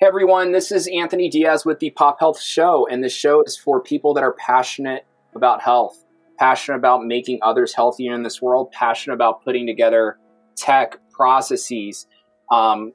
Hey everyone, this is Anthony Diaz with the Pop Health Show, and this show is for people that are passionate about health, passionate about making others healthier in this world, passionate about putting together tech processes, um,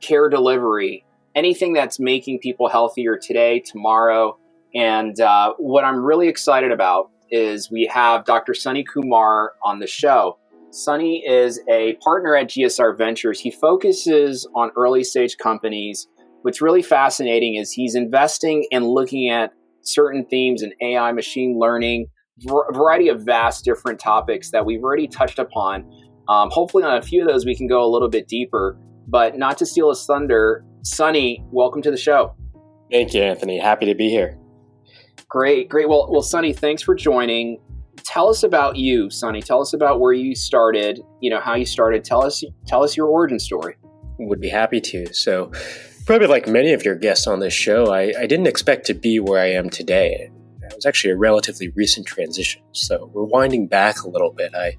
care delivery, anything that's making people healthier today, tomorrow. And uh, what I'm really excited about is we have Dr. Sunny Kumar on the show. Sunny is a partner at GSR Ventures. He focuses on early stage companies what's really fascinating is he's investing and looking at certain themes in AI, machine learning, a variety of vast different topics that we've already touched upon. Um, hopefully, on a few of those, we can go a little bit deeper. But not to steal his thunder, Sunny, welcome to the show. Thank you, Anthony. Happy to be here. Great, great. Well, well, Sunny, thanks for joining. Tell us about you, Sunny. Tell us about where you started. You know how you started. Tell us, tell us your origin story. Would be happy to. So, probably like many of your guests on this show, I, I didn't expect to be where I am today. It was actually a relatively recent transition. So, we're winding back a little bit, I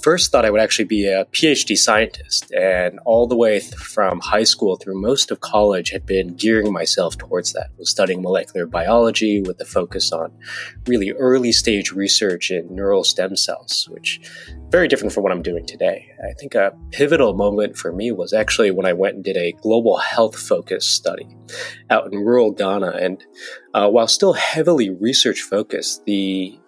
first thought I would actually be a PhD scientist, and all the way th- from high school through most of college had been gearing myself towards that. I was studying molecular biology with a focus on really early stage research in neural stem cells, which very different from what I'm doing today. I think a pivotal moment for me was actually when I went and did a global health focus study out in rural Ghana. And uh, while still heavily research focused, the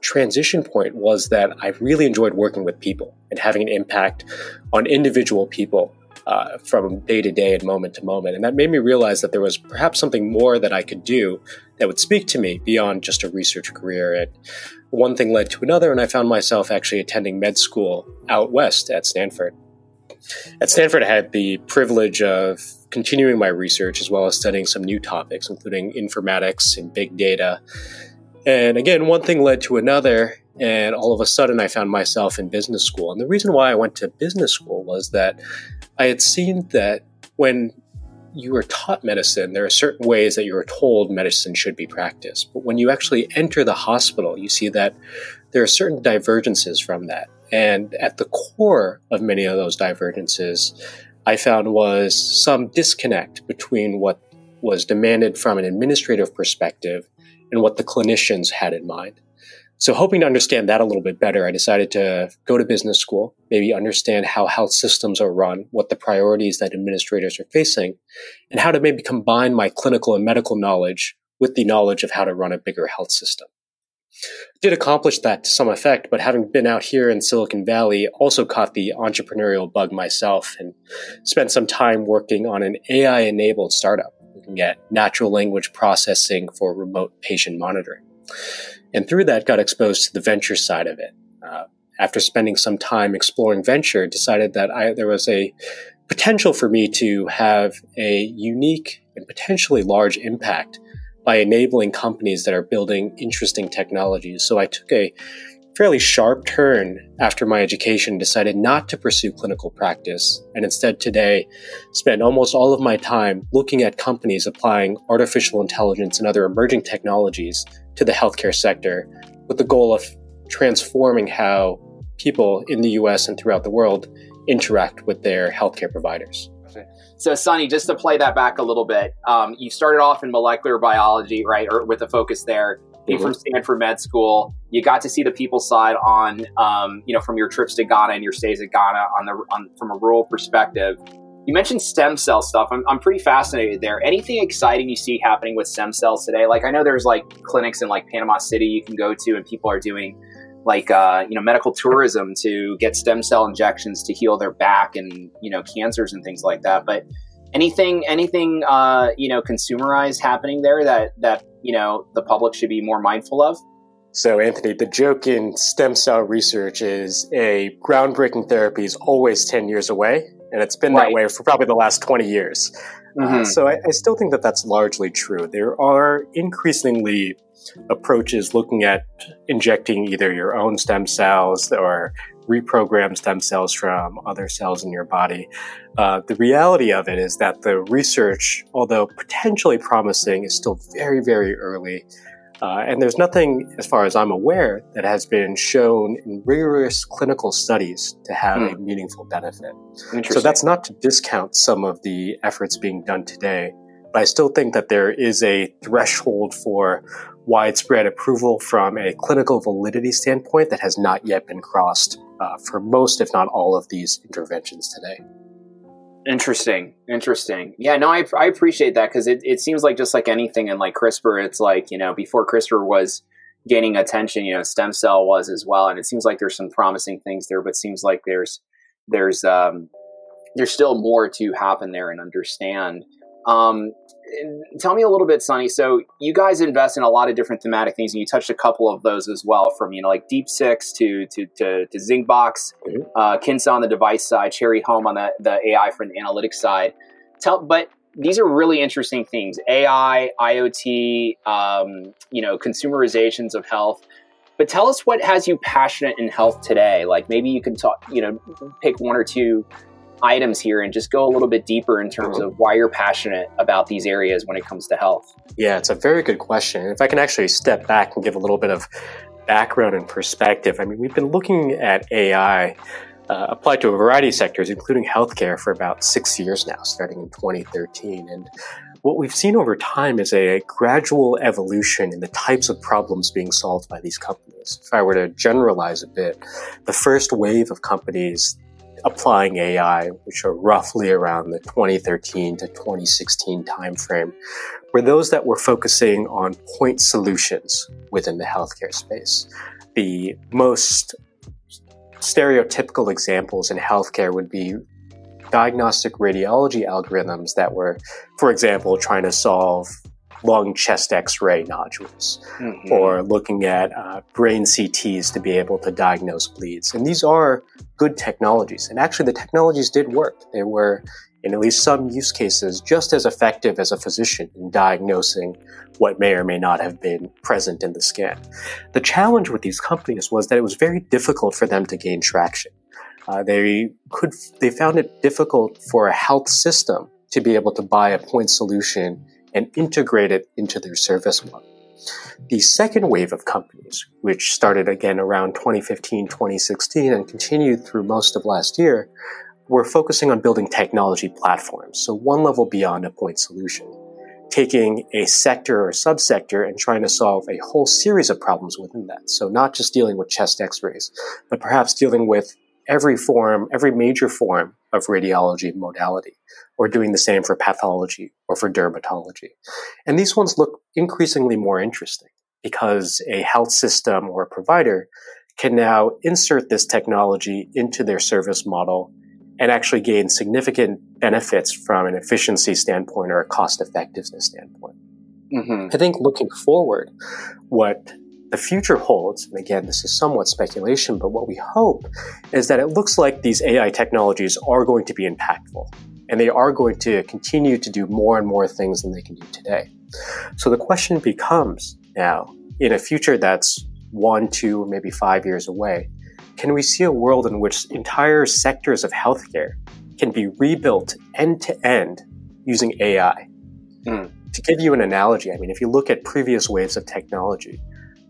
transition point was that I really enjoyed working with people and having an impact on individual people uh, from day to day and moment to moment. And that made me realize that there was perhaps something more that I could do that would speak to me beyond just a research career. And one thing led to another, and I found myself actually attending med school out west at Stanford. At Stanford, I had the privilege of continuing my research as well as studying some new topics, including informatics and big data. And again, one thing led to another, and all of a sudden I found myself in business school. And the reason why I went to business school was that I had seen that when you are taught medicine, there are certain ways that you are told medicine should be practiced. But when you actually enter the hospital, you see that there are certain divergences from that. And at the core of many of those divergences, I found was some disconnect between what was demanded from an administrative perspective and what the clinicians had in mind. So, hoping to understand that a little bit better, I decided to go to business school, maybe understand how health systems are run, what the priorities that administrators are facing, and how to maybe combine my clinical and medical knowledge with the knowledge of how to run a bigger health system. Did accomplish that to some effect, but having been out here in Silicon Valley, also caught the entrepreneurial bug myself and spent some time working on an AI enabled startup looking at natural language processing for remote patient monitoring and through that got exposed to the venture side of it. Uh, after spending some time exploring venture, decided that I, there was a potential for me to have a unique and potentially large impact by enabling companies that are building interesting technologies. So I took a fairly sharp turn after my education, decided not to pursue clinical practice, and instead today spend almost all of my time looking at companies applying artificial intelligence and other emerging technologies to the healthcare sector with the goal of transforming how people in the US and throughout the world interact with their healthcare providers. So, Sunny, just to play that back a little bit, um, you started off in molecular biology, right, or with a focus there mm-hmm. from Stanford Med School. You got to see the people side on, um, you know, from your trips to Ghana and your stays at Ghana on the on, from a rural perspective. You mentioned stem cell stuff. I'm, I'm pretty fascinated there. Anything exciting you see happening with stem cells today? Like I know there's like clinics in like Panama City you can go to, and people are doing like uh, you know medical tourism to get stem cell injections to heal their back and you know cancers and things like that. But anything anything uh, you know consumerized happening there that that you know the public should be more mindful of so anthony the joke in stem cell research is a groundbreaking therapy is always 10 years away and it's been right. that way for probably the last 20 years uh, mm-hmm. uh, so I, I still think that that's largely true there are increasingly approaches looking at injecting either your own stem cells or reprogram stem cells from other cells in your body. Uh, the reality of it is that the research, although potentially promising, is still very, very early. Uh, and there's nothing, as far as I'm aware, that has been shown in rigorous clinical studies to have mm. a meaningful benefit. So that's not to discount some of the efforts being done today, but I still think that there is a threshold for widespread approval from a clinical validity standpoint that has not yet been crossed uh, for most, if not all, of these interventions today. Interesting, interesting. Yeah, no, I, I appreciate that because it, it seems like just like anything in like CRISPR, it's like, you know, before CRISPR was gaining attention, you know, stem cell was as well. And it seems like there's some promising things there, but seems like there's, there's, um, there's still more to happen there and understand. Um, tell me a little bit, Sunny. So you guys invest in a lot of different thematic things, and you touched a couple of those as well, from you know like Deep6 to to to, to ZingBox, mm-hmm. uh, Kinsa on the device side, Cherry Home on the the AI from the analytics side. Tell, but these are really interesting things: AI, IoT, um, you know, consumerizations of health. But tell us what has you passionate in health today. Like maybe you can talk, you know, pick one or two items here and just go a little bit deeper in terms of why you're passionate about these areas when it comes to health. Yeah, it's a very good question. If I can actually step back and give a little bit of background and perspective, I mean, we've been looking at AI uh, applied to a variety of sectors, including healthcare, for about six years now, starting in 2013. And what we've seen over time is a gradual evolution in the types of problems being solved by these companies. If I were to generalize a bit, the first wave of companies applying AI, which are roughly around the 2013 to 2016 timeframe, were those that were focusing on point solutions within the healthcare space. The most stereotypical examples in healthcare would be diagnostic radiology algorithms that were, for example, trying to solve lung chest x-ray nodules mm-hmm. or looking at uh, brain cts to be able to diagnose bleeds. And these are good technologies. And actually the technologies did work. They were in at least some use cases just as effective as a physician in diagnosing what may or may not have been present in the scan the challenge with these companies was that it was very difficult for them to gain traction. Uh, they could they found it difficult for a health system to be able to buy a point solution and integrate it into their service model. The second wave of companies, which started again around 2015, 2016, and continued through most of last year, were focusing on building technology platforms, so one level beyond a point solution, taking a sector or subsector and trying to solve a whole series of problems within that. So not just dealing with chest x-rays, but perhaps dealing with every form, every major form of radiology modality, or doing the same for pathology or for dermatology. And these ones look increasingly more interesting because a health system or a provider can now insert this technology into their service model and actually gain significant benefits from an efficiency standpoint or a cost effectiveness standpoint. Mm-hmm. I think looking forward, what the future holds, and again, this is somewhat speculation, but what we hope is that it looks like these AI technologies are going to be impactful and they are going to continue to do more and more things than they can do today. So the question becomes now, in a future that's one, two, maybe five years away, can we see a world in which entire sectors of healthcare can be rebuilt end to end using AI? Mm. To give you an analogy, I mean, if you look at previous waves of technology,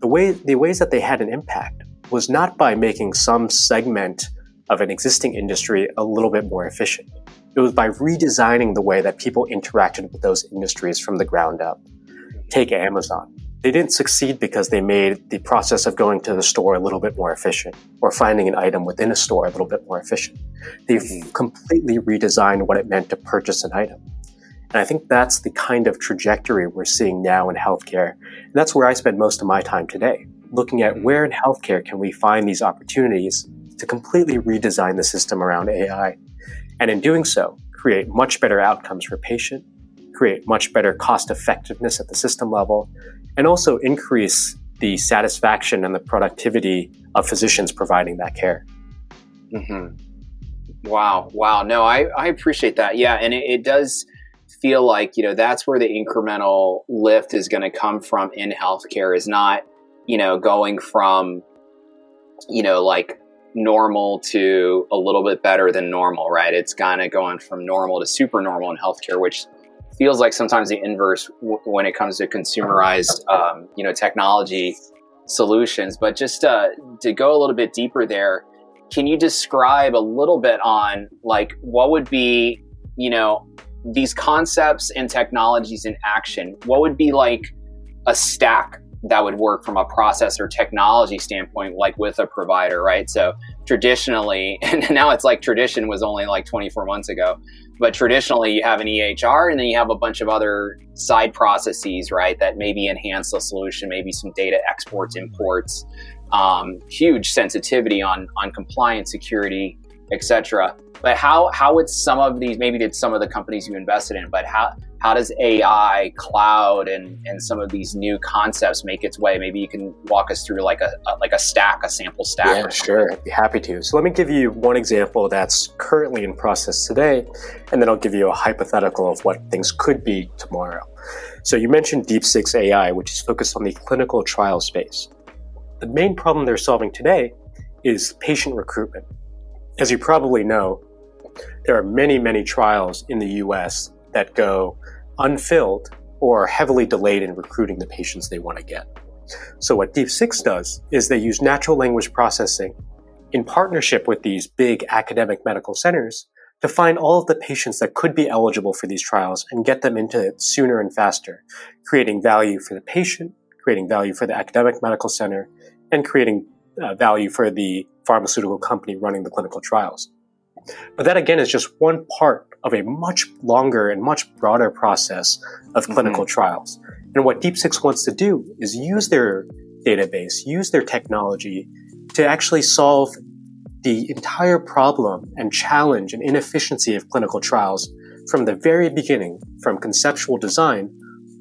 the way the ways that they had an impact was not by making some segment of an existing industry a little bit more efficient. It was by redesigning the way that people interacted with those industries from the ground up. Take Amazon. They didn't succeed because they made the process of going to the store a little bit more efficient or finding an item within a store a little bit more efficient. They've mm-hmm. completely redesigned what it meant to purchase an item. And I think that's the kind of trajectory we're seeing now in healthcare. And that's where I spend most of my time today, looking at where in healthcare can we find these opportunities to completely redesign the system around AI. And in doing so, create much better outcomes for patient, create much better cost effectiveness at the system level, and also increase the satisfaction and the productivity of physicians providing that care. Mm-hmm. Wow. Wow. No, I, I appreciate that. Yeah. And it, it does feel like you know that's where the incremental lift is going to come from in healthcare is not you know going from you know like normal to a little bit better than normal right it's kind of going from normal to super normal in healthcare which feels like sometimes the inverse w- when it comes to consumerized, um, you know, technology solutions. But just uh, to go a little bit deeper there, can you describe a little bit on like what would be, you know, these concepts and technologies in action? What would be like a stack that would work from a process or technology standpoint, like with a provider, right? So traditionally, and now it's like tradition was only like 24 months ago, but traditionally you have an EHR and then you have a bunch of other side processes, right, that maybe enhance the solution, maybe some data exports, imports, um, huge sensitivity on on compliance, security, etc. But how how would some of these maybe did some of the companies you invested in, but how how does AI, cloud, and and mm-hmm. some of these new concepts make its way? Maybe you can walk us through like a, a like a stack, a sample stack. Yeah, sure. I'd be happy to. So let me give you one example that's currently in process today, and then I'll give you a hypothetical of what things could be tomorrow. So you mentioned Deep6 AI, which is focused on the clinical trial space. The main problem they're solving today is patient recruitment. As you probably know, there are many, many trials in the US that go unfilled or heavily delayed in recruiting the patients they want to get. So what Deep6 does is they use natural language processing in partnership with these big academic medical centers to find all of the patients that could be eligible for these trials and get them into it sooner and faster, creating value for the patient, creating value for the academic medical center, and creating uh, value for the pharmaceutical company running the clinical trials. But that again is just one part of a much longer and much broader process of mm-hmm. clinical mm-hmm. trials. And what Deep6 wants to do is use their database, use their technology to actually solve the entire problem and challenge and inefficiency of clinical trials from the very beginning, from conceptual design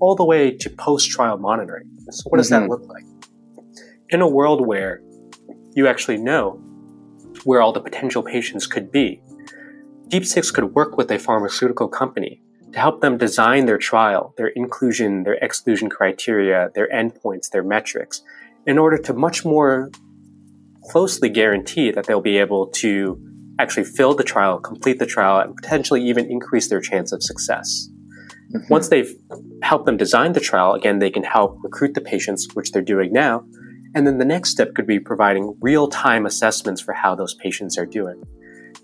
all the way to post trial monitoring. So, what does mm-hmm. that look like? In a world where you actually know where all the potential patients could be. Deep6 could work with a pharmaceutical company to help them design their trial, their inclusion, their exclusion criteria, their endpoints, their metrics, in order to much more closely guarantee that they'll be able to actually fill the trial, complete the trial, and potentially even increase their chance of success. Mm-hmm. Once they've helped them design the trial, again, they can help recruit the patients, which they're doing now, and then the next step could be providing real time assessments for how those patients are doing.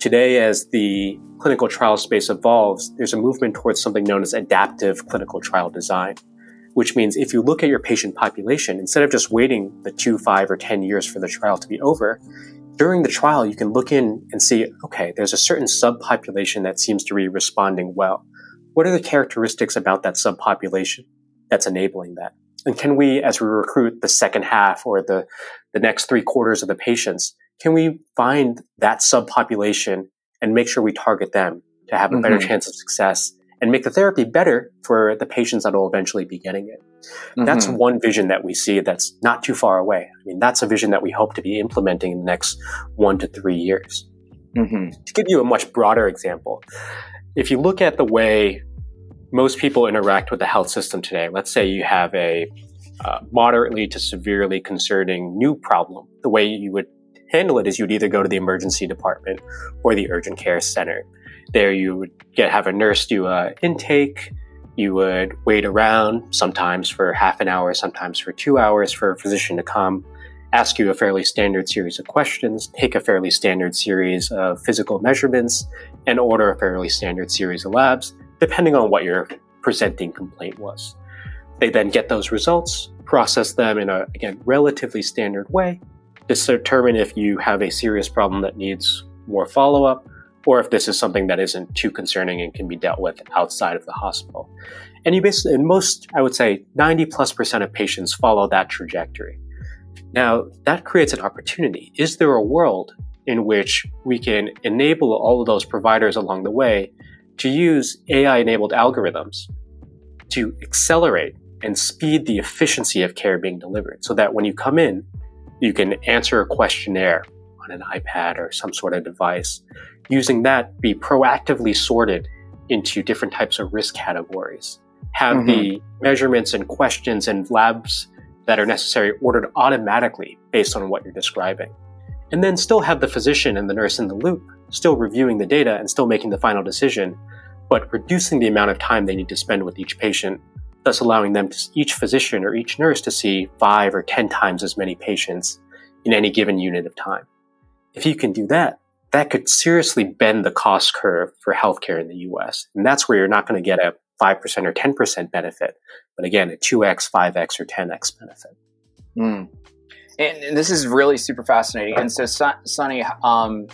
Today, as the clinical trial space evolves, there's a movement towards something known as adaptive clinical trial design, which means if you look at your patient population, instead of just waiting the two, five, or 10 years for the trial to be over, during the trial, you can look in and see, okay, there's a certain subpopulation that seems to be responding well. What are the characteristics about that subpopulation that's enabling that? And can we, as we recruit the second half or the, the next three quarters of the patients, can we find that subpopulation and make sure we target them to have a better mm-hmm. chance of success and make the therapy better for the patients that will eventually be getting it? Mm-hmm. That's one vision that we see that's not too far away. I mean, that's a vision that we hope to be implementing in the next one to three years. Mm-hmm. To give you a much broader example, if you look at the way most people interact with the health system today. Let's say you have a uh, moderately to severely concerning new problem. The way you would handle it is you'd either go to the emergency department or the urgent care center. There you would get have a nurse do a intake. You would wait around sometimes for half an hour, sometimes for two hours for a physician to come, ask you a fairly standard series of questions, take a fairly standard series of physical measurements, and order a fairly standard series of labs depending on what your presenting complaint was. They then get those results, process them in a, again, relatively standard way determine if you have a serious problem that needs more follow up or if this is something that isn't too concerning and can be dealt with outside of the hospital. And you basically, in most, I would say 90 plus percent of patients follow that trajectory. Now, that creates an opportunity. Is there a world in which we can enable all of those providers along the way to use AI enabled algorithms to accelerate and speed the efficiency of care being delivered so that when you come in, you can answer a questionnaire on an iPad or some sort of device. Using that, be proactively sorted into different types of risk categories. Have mm-hmm. the measurements and questions and labs that are necessary ordered automatically based on what you're describing. And then still have the physician and the nurse in the loop still reviewing the data and still making the final decision, but reducing the amount of time they need to spend with each patient, thus allowing them to, each physician or each nurse to see five or 10 times as many patients in any given unit of time. If you can do that, that could seriously bend the cost curve for healthcare in the US. And that's where you're not going to get a 5% or 10% benefit, but again, a 2x, 5x, or 10x benefit. Mm. And this is really super fascinating. And so, Sunny, um,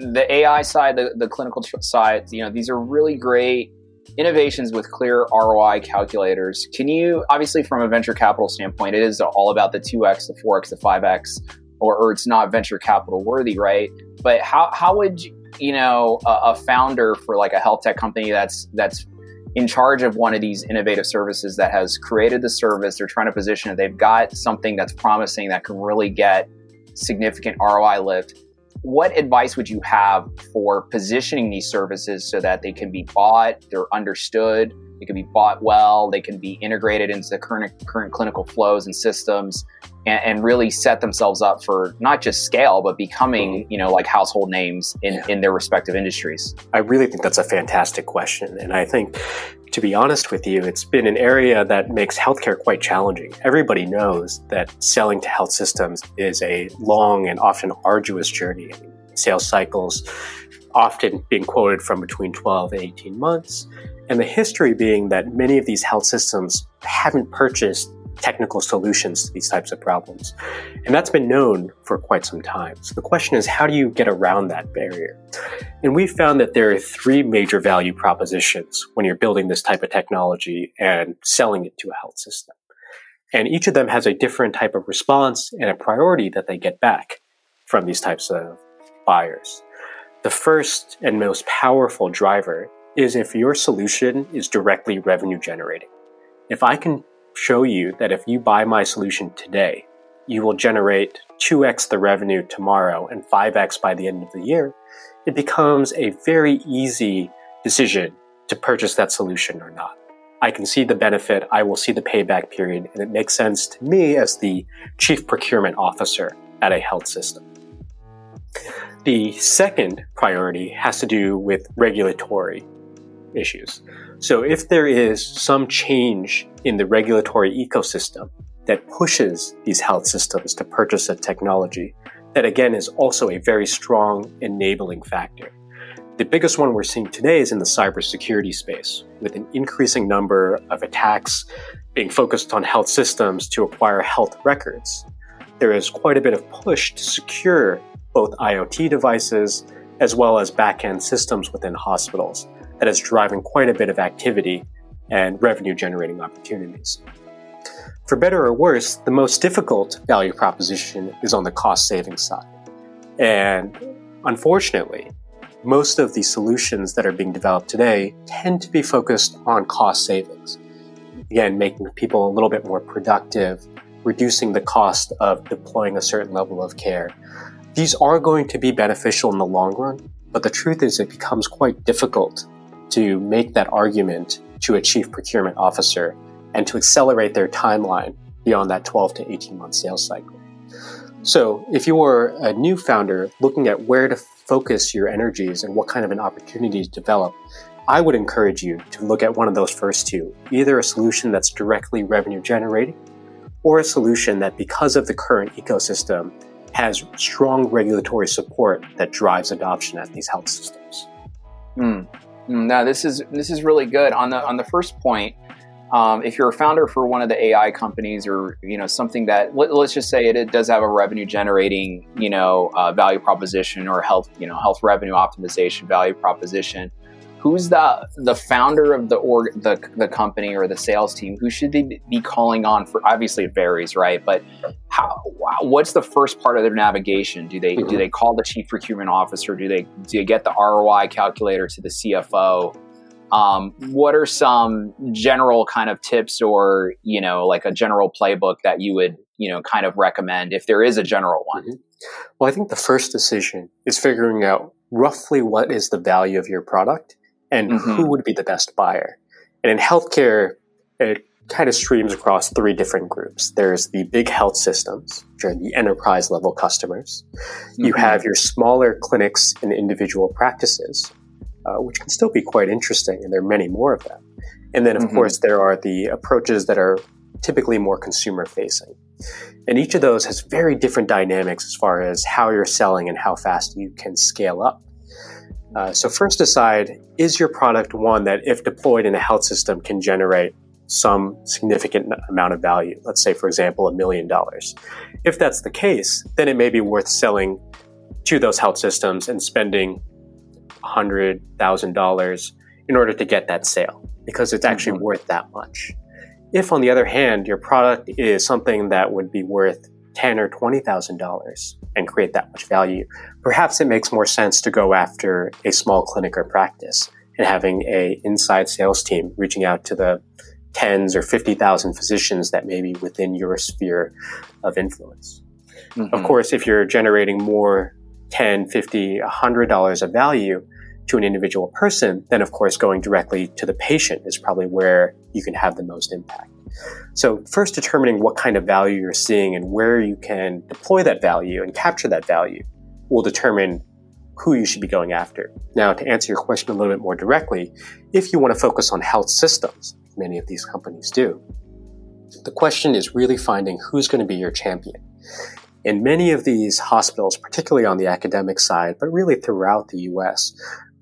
the AI side, the, the clinical side, you know, these are really great innovations with clear ROI calculators. Can you, obviously, from a venture capital standpoint, it is all about the 2x, the 4x, the 5x, or, or it's not venture capital worthy, right? But how, how would, you know, a, a founder for like a health tech company that's, that's in charge of one of these innovative services that has created the service. They're trying to position it. They've got something that's promising that can really get significant ROI lift. What advice would you have for positioning these services so that they can be bought, they're understood, they can be bought well, they can be integrated into the current current clinical flows and systems, and, and really set themselves up for not just scale, but becoming mm-hmm. you know like household names in in their respective industries. I really think that's a fantastic question, and I think. To be honest with you, it's been an area that makes healthcare quite challenging. Everybody knows that selling to health systems is a long and often arduous journey. sales cycles often being quoted from between 12 and 18 months. And the history being that many of these health systems haven't purchased technical solutions to these types of problems. And that's been known for quite some time. So the question is, how do you get around that barrier? And we found that there are three major value propositions when you're building this type of technology and selling it to a health system. And each of them has a different type of response and a priority that they get back from these types of buyers. The first and most powerful driver is if your solution is directly revenue generating. If I can show you that if you buy my solution today, you will generate 2x the revenue tomorrow and 5x by the end of the year, it becomes a very easy decision to purchase that solution or not. I can see the benefit, I will see the payback period, and it makes sense to me as the chief procurement officer at a health system. The second priority has to do with regulatory issues. So if there is some change in the regulatory ecosystem that pushes these health systems to purchase a technology, that again is also a very strong enabling factor. The biggest one we're seeing today is in the cybersecurity space, with an increasing number of attacks being focused on health systems to acquire health records. There is quite a bit of push to secure both IoT devices as well as back-end systems within hospitals that is driving quite a bit of activity and revenue generating opportunities. For better or worse, the most difficult value proposition is on the cost saving side. And unfortunately, most of the solutions that are being developed today tend to be focused on cost savings. Again, making people a little bit more productive, reducing the cost of deploying a certain level of care. These are going to be beneficial in the long run, but the truth is it becomes quite difficult to make that argument to a chief procurement officer and to accelerate their timeline beyond that 12 to 18 month sales cycle. So, if you are a new founder looking at where to focus your energies and what kind of an opportunity to develop, I would encourage you to look at one of those first two either a solution that's directly revenue generating or a solution that, because of the current ecosystem, has strong regulatory support that drives adoption at these health systems. Mm. Mm, no, this is this is really good. On the on the first point, um, if you're a founder for one of the AI companies or you know something that let, us just say it, it, does have a revenue generating you know uh, value proposition or health you know health revenue optimization value proposition, who's the the founder of the org the, the company or the sales team? Who should they be calling on for obviously it varies right? But how what's the first part of their navigation? Do they mm-hmm. do they call the chief procurement officer? Do they do they get the roi calculator to the cfo um, what are some general kind of tips or you know like a general playbook that you would you know kind of recommend if there is a general one? Mm-hmm. well i think the first decision is figuring out roughly what is the value of your product and mm-hmm. who would be the best buyer. And in healthcare, it kind of streams across three different groups. There's the big health systems, which are the enterprise level customers. Mm-hmm. You have your smaller clinics and individual practices, uh, which can still be quite interesting, and there are many more of them. And then, of mm-hmm. course, there are the approaches that are typically more consumer facing. And each of those has very different dynamics as far as how you're selling and how fast you can scale up. Uh, so, first decide is your product one that, if deployed in a health system, can generate some significant amount of value? Let's say, for example, a million dollars. If that's the case, then it may be worth selling to those health systems and spending $100,000 in order to get that sale because it's actually mm-hmm. worth that much. If, on the other hand, your product is something that would be worth ten or twenty thousand dollars and create that much value, perhaps it makes more sense to go after a small clinic or practice and having a inside sales team reaching out to the tens or fifty thousand physicians that may be within your sphere of influence. Mm-hmm. Of course, if you're generating more 10, 50, 100 dollars of value, to an individual person, then of course going directly to the patient is probably where you can have the most impact. So, first determining what kind of value you're seeing and where you can deploy that value and capture that value will determine who you should be going after. Now, to answer your question a little bit more directly, if you want to focus on health systems, many of these companies do, the question is really finding who's going to be your champion. In many of these hospitals, particularly on the academic side, but really throughout the US,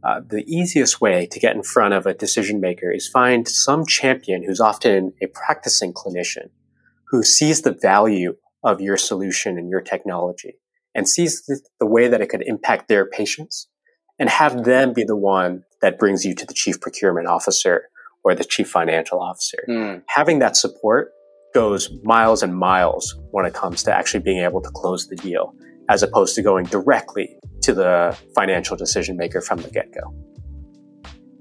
uh, the easiest way to get in front of a decision maker is find some champion who's often a practicing clinician who sees the value of your solution and your technology and sees the, the way that it could impact their patients and have them be the one that brings you to the chief procurement officer or the chief financial officer. Mm. Having that support goes miles and miles when it comes to actually being able to close the deal as opposed to going directly to the financial decision maker from the get go.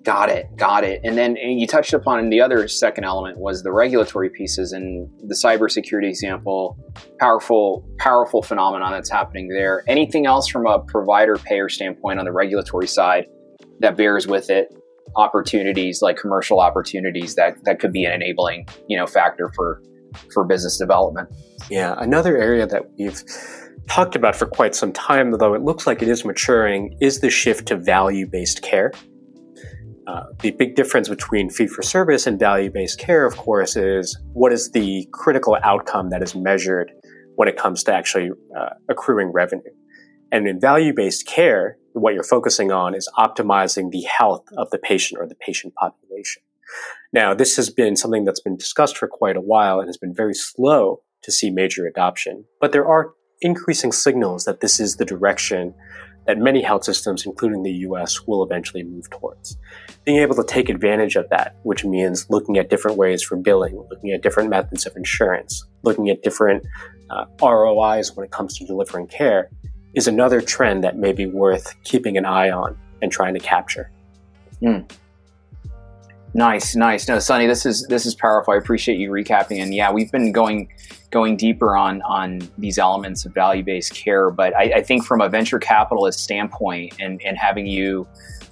Got it, got it. And then and you touched upon the other second element was the regulatory pieces and the cybersecurity example. Powerful, powerful phenomenon that's happening there. Anything else from a provider payer standpoint on the regulatory side that bears with it? Opportunities like commercial opportunities that that could be an enabling you know factor for for business development. Yeah, another area that we've talked about for quite some time, though it looks like it is maturing, is the shift to value based care. Uh, the big difference between fee for service and value based care, of course, is what is the critical outcome that is measured when it comes to actually uh, accruing revenue. And in value based care, what you're focusing on is optimizing the health of the patient or the patient population. Now, this has been something that's been discussed for quite a while and has been very slow to see major adoption. But there are increasing signals that this is the direction that many health systems, including the US, will eventually move towards. Being able to take advantage of that, which means looking at different ways for billing, looking at different methods of insurance, looking at different uh, ROIs when it comes to delivering care, is another trend that may be worth keeping an eye on and trying to capture. Mm. Nice, nice. No, Sunny, this is this is powerful. I appreciate you recapping. And yeah, we've been going going deeper on on these elements of value based care. But I, I, think from a venture capitalist standpoint, and and having you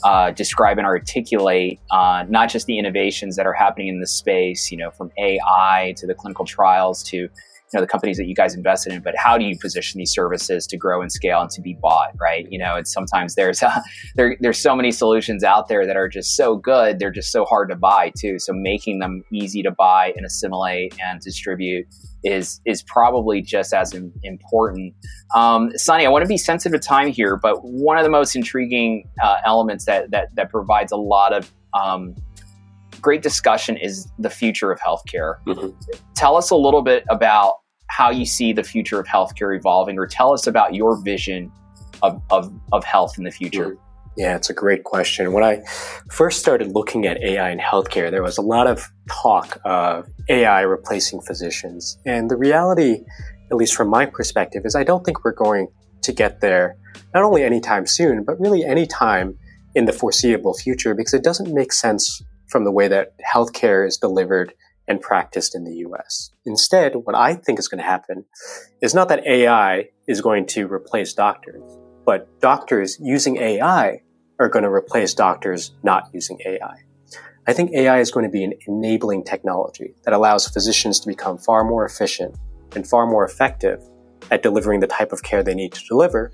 uh, describe and articulate uh, not just the innovations that are happening in the space, you know, from AI to the clinical trials to know the companies that you guys invested in, but how do you position these services to grow and scale and to be bought, right? You know, it's sometimes there's uh, there there's so many solutions out there that are just so good, they're just so hard to buy too. So making them easy to buy and assimilate and distribute is is probably just as important. Um, Sunny, I want to be sensitive to time here, but one of the most intriguing uh, elements that that that provides a lot of um, great discussion is the future of healthcare. Mm-hmm. Tell us a little bit about how you see the future of healthcare evolving, or tell us about your vision of, of, of health in the future. Mm-hmm. Yeah, it's a great question. When I first started looking at AI in healthcare, there was a lot of talk of AI replacing physicians. And the reality, at least from my perspective, is I don't think we're going to get there not only anytime soon, but really anytime in the foreseeable future because it doesn't make sense from the way that healthcare is delivered and practiced in the US. Instead, what I think is going to happen is not that AI is going to replace doctors, but doctors using AI are going to replace doctors not using AI. I think AI is going to be an enabling technology that allows physicians to become far more efficient and far more effective at delivering the type of care they need to deliver,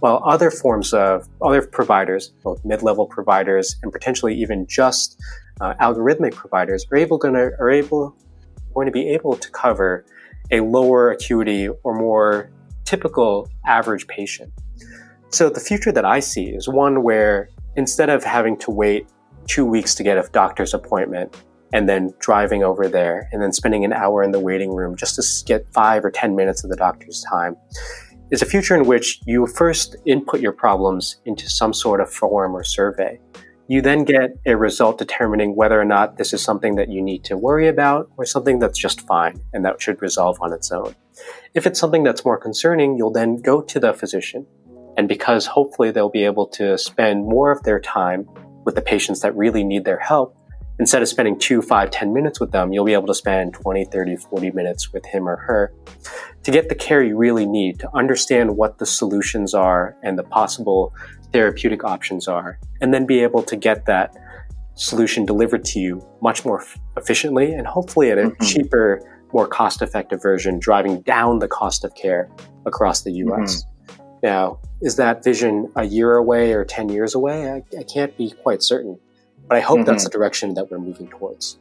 while other forms of other providers, both mid-level providers and potentially even just uh, algorithmic providers, are able going to are able going to be able to cover a lower acuity or more typical average patient. So the future that I see is one where instead of having to wait two weeks to get a doctor's appointment and then driving over there and then spending an hour in the waiting room just to get five or 10 minutes of the doctor's time, is a future in which you first input your problems into some sort of form or survey. You then get a result determining whether or not this is something that you need to worry about or something that's just fine and that should resolve on its own. If it's something that's more concerning, you'll then go to the physician. And because hopefully they'll be able to spend more of their time with the patients that really need their help, instead of spending two, five, ten minutes with them, you'll be able to spend 20, 30, 40 minutes with him or her to get the care you really need, to understand what the solutions are and the possible therapeutic options are, and then be able to get that solution delivered to you much more f- efficiently and hopefully at a mm-hmm. cheaper, more cost effective version, driving down the cost of care across the US. Mm-hmm. Now, is that vision a year away or 10 years away? I, I can't be quite certain. But I hope mm-hmm. that's the direction that we're moving towards.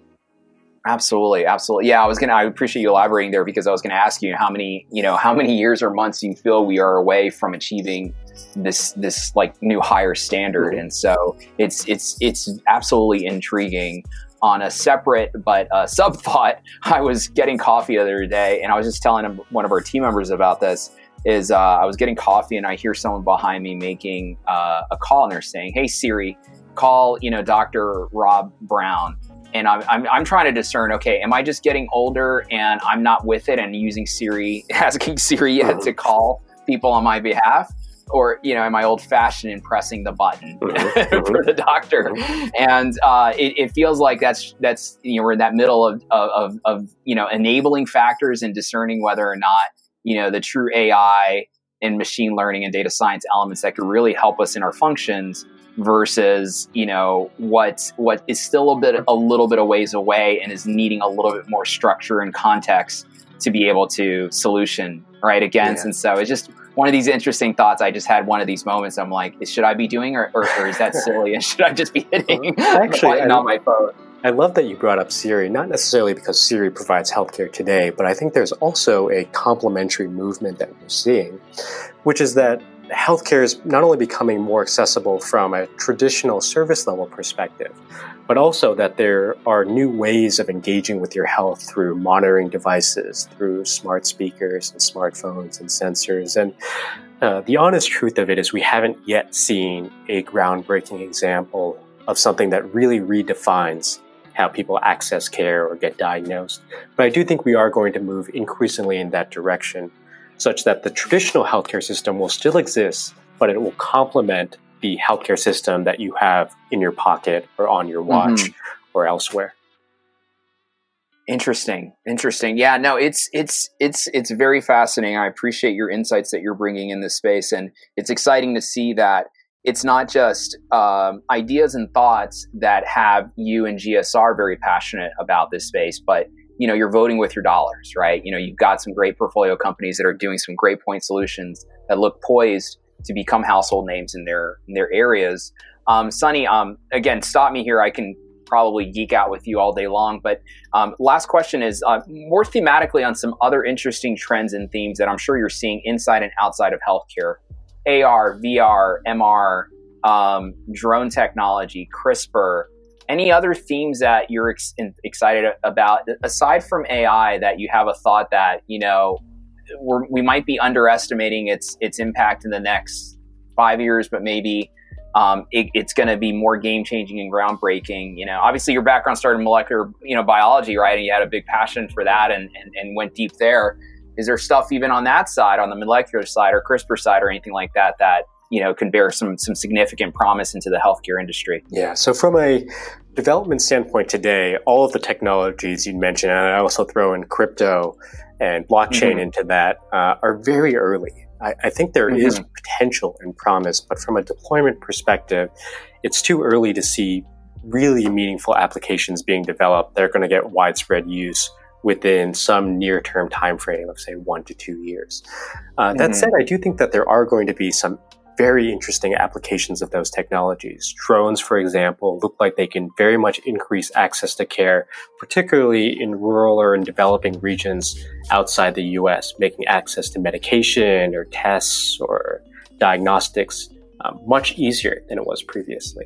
Absolutely, absolutely. Yeah, I was gonna. I appreciate you elaborating there because I was gonna ask you how many, you know, how many years or months you feel we are away from achieving this this like new higher standard, mm-hmm. and so it's it's it's absolutely intriguing. On a separate but uh, sub thought, I was getting coffee the other day, and I was just telling one of our team members about this. Is uh, I was getting coffee, and I hear someone behind me making uh, a call, and they're saying, "Hey Siri." call, you know, Dr. Rob Brown. And I'm, I'm, I'm, trying to discern, okay, am I just getting older and I'm not with it and using Siri, asking Siri yet to call people on my behalf? Or, you know, am I old fashioned in pressing the button mm-hmm. for the doctor? Mm-hmm. And uh, it, it, feels like that's, that's, you know, we're in that middle of, of, of, you know, enabling factors and discerning whether or not, you know, the true AI and machine learning and data science elements that could really help us in our functions versus you know what what is still a bit a little bit of ways away and is needing a little bit more structure and context to be able to solution right against. Yeah. and so it's just one of these interesting thoughts. I just had one of these moments. I'm like should i be doing or, or, or is that silly? And should i just be hitting actually on my phone? I love that you brought up Siri, not necessarily because Siri provides healthcare today, but I think there's also a complementary movement that we're seeing, which is that healthcare is not only becoming more accessible from a traditional service level perspective, but also that there are new ways of engaging with your health through monitoring devices, through smart speakers and smartphones and sensors. And uh, the honest truth of it is, we haven't yet seen a groundbreaking example of something that really redefines how people access care or get diagnosed. But I do think we are going to move increasingly in that direction such that the traditional healthcare system will still exist, but it will complement the healthcare system that you have in your pocket or on your watch mm-hmm. or elsewhere. Interesting. Interesting. Yeah, no, it's it's it's it's very fascinating. I appreciate your insights that you're bringing in this space and it's exciting to see that it's not just um, ideas and thoughts that have you and GSR very passionate about this space, but you know you're voting with your dollars right? You know you've got some great portfolio companies that are doing some great point solutions that look poised to become household names in their in their areas. Um, sunny um, again stop me here. I can probably geek out with you all day long but um, last question is uh, more thematically on some other interesting trends and themes that i'm sure you're seeing inside and outside of healthcare. Ar vr mr um, drone technology crispr any other themes that you're ex- excited about aside from AI that you have a thought that you know we might be underestimating its its impact in the next five years, but maybe um, it, it's going to be more game changing and groundbreaking. You know, obviously your background started in molecular you know biology, right? And you had a big passion for that and, and, and went deep there. Is there stuff even on that side, on the molecular side or CRISPR side or anything like that that you know can bear some some significant promise into the healthcare industry. Yeah. So from a development standpoint today, all of the technologies you mentioned, and I also throw in crypto and blockchain mm-hmm. into that, uh, are very early. I, I think there mm-hmm. is potential and promise, but from a deployment perspective, it's too early to see really meaningful applications being developed that are going to get widespread use within some near-term time frame of say one to two years. Uh, mm-hmm. That said, I do think that there are going to be some very interesting applications of those technologies. Drones, for example, look like they can very much increase access to care, particularly in rural or in developing regions outside the US, making access to medication or tests or diagnostics uh, much easier than it was previously.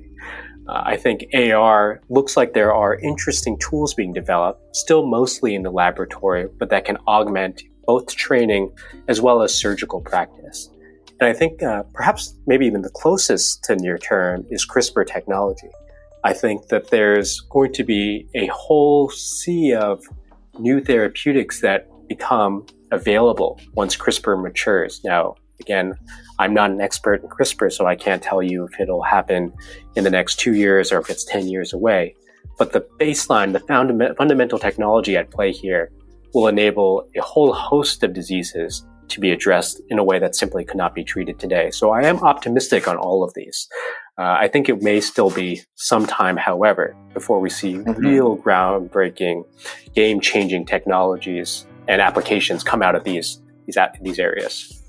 Uh, I think AR looks like there are interesting tools being developed, still mostly in the laboratory, but that can augment both training as well as surgical practice. And I think uh, perhaps maybe even the closest to near term is CRISPR technology. I think that there's going to be a whole sea of new therapeutics that become available once CRISPR matures. Now, again, I'm not an expert in CRISPR, so I can't tell you if it'll happen in the next two years or if it's 10 years away. But the baseline, the fundamental technology at play here will enable a whole host of diseases to be addressed in a way that simply could not be treated today. So I am optimistic on all of these. Uh, I think it may still be some time, however, before we see mm-hmm. real groundbreaking, game-changing technologies and applications come out of these these, these areas.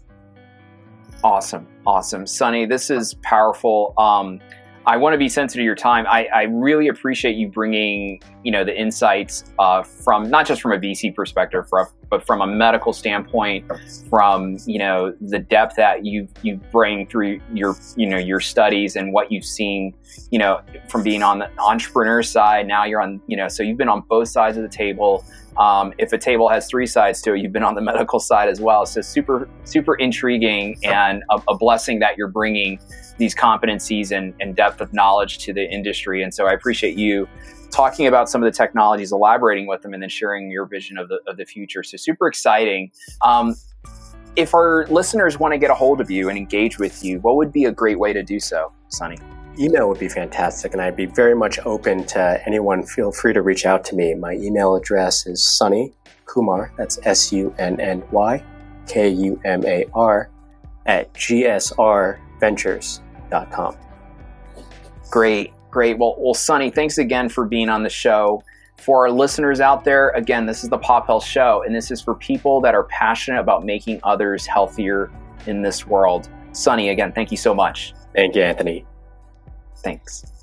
Awesome, awesome, Sunny. This is powerful. Um, I want to be sensitive to your time. I, I, really appreciate you bringing, you know, the insights uh, from not just from a VC perspective, but from a medical standpoint, from you know the depth that you you bring through your you know your studies and what you've seen, you know, from being on the entrepreneur side. Now you're on, you know, so you've been on both sides of the table. Um, if a table has three sides to it, you've been on the medical side as well. So super, super intriguing and a, a blessing that you're bringing these competencies and, and, depth of knowledge to the industry. And so I appreciate you talking about some of the technologies, elaborating with them, and then sharing your vision of the, of the future. So super exciting. Um, if our listeners want to get a hold of you and engage with you, what would be a great way to do so, Sunny? email would be fantastic, and I'd be very much open to anyone. Feel free to reach out to me. My email address is Sunny Kumar, that's S U N N Y K U M A R, at Great, great. Well, well, Sunny, thanks again for being on the show. For our listeners out there, again, this is the Pop Health Show, and this is for people that are passionate about making others healthier in this world. Sunny, again, thank you so much. Thank you, Anthony. Thanks.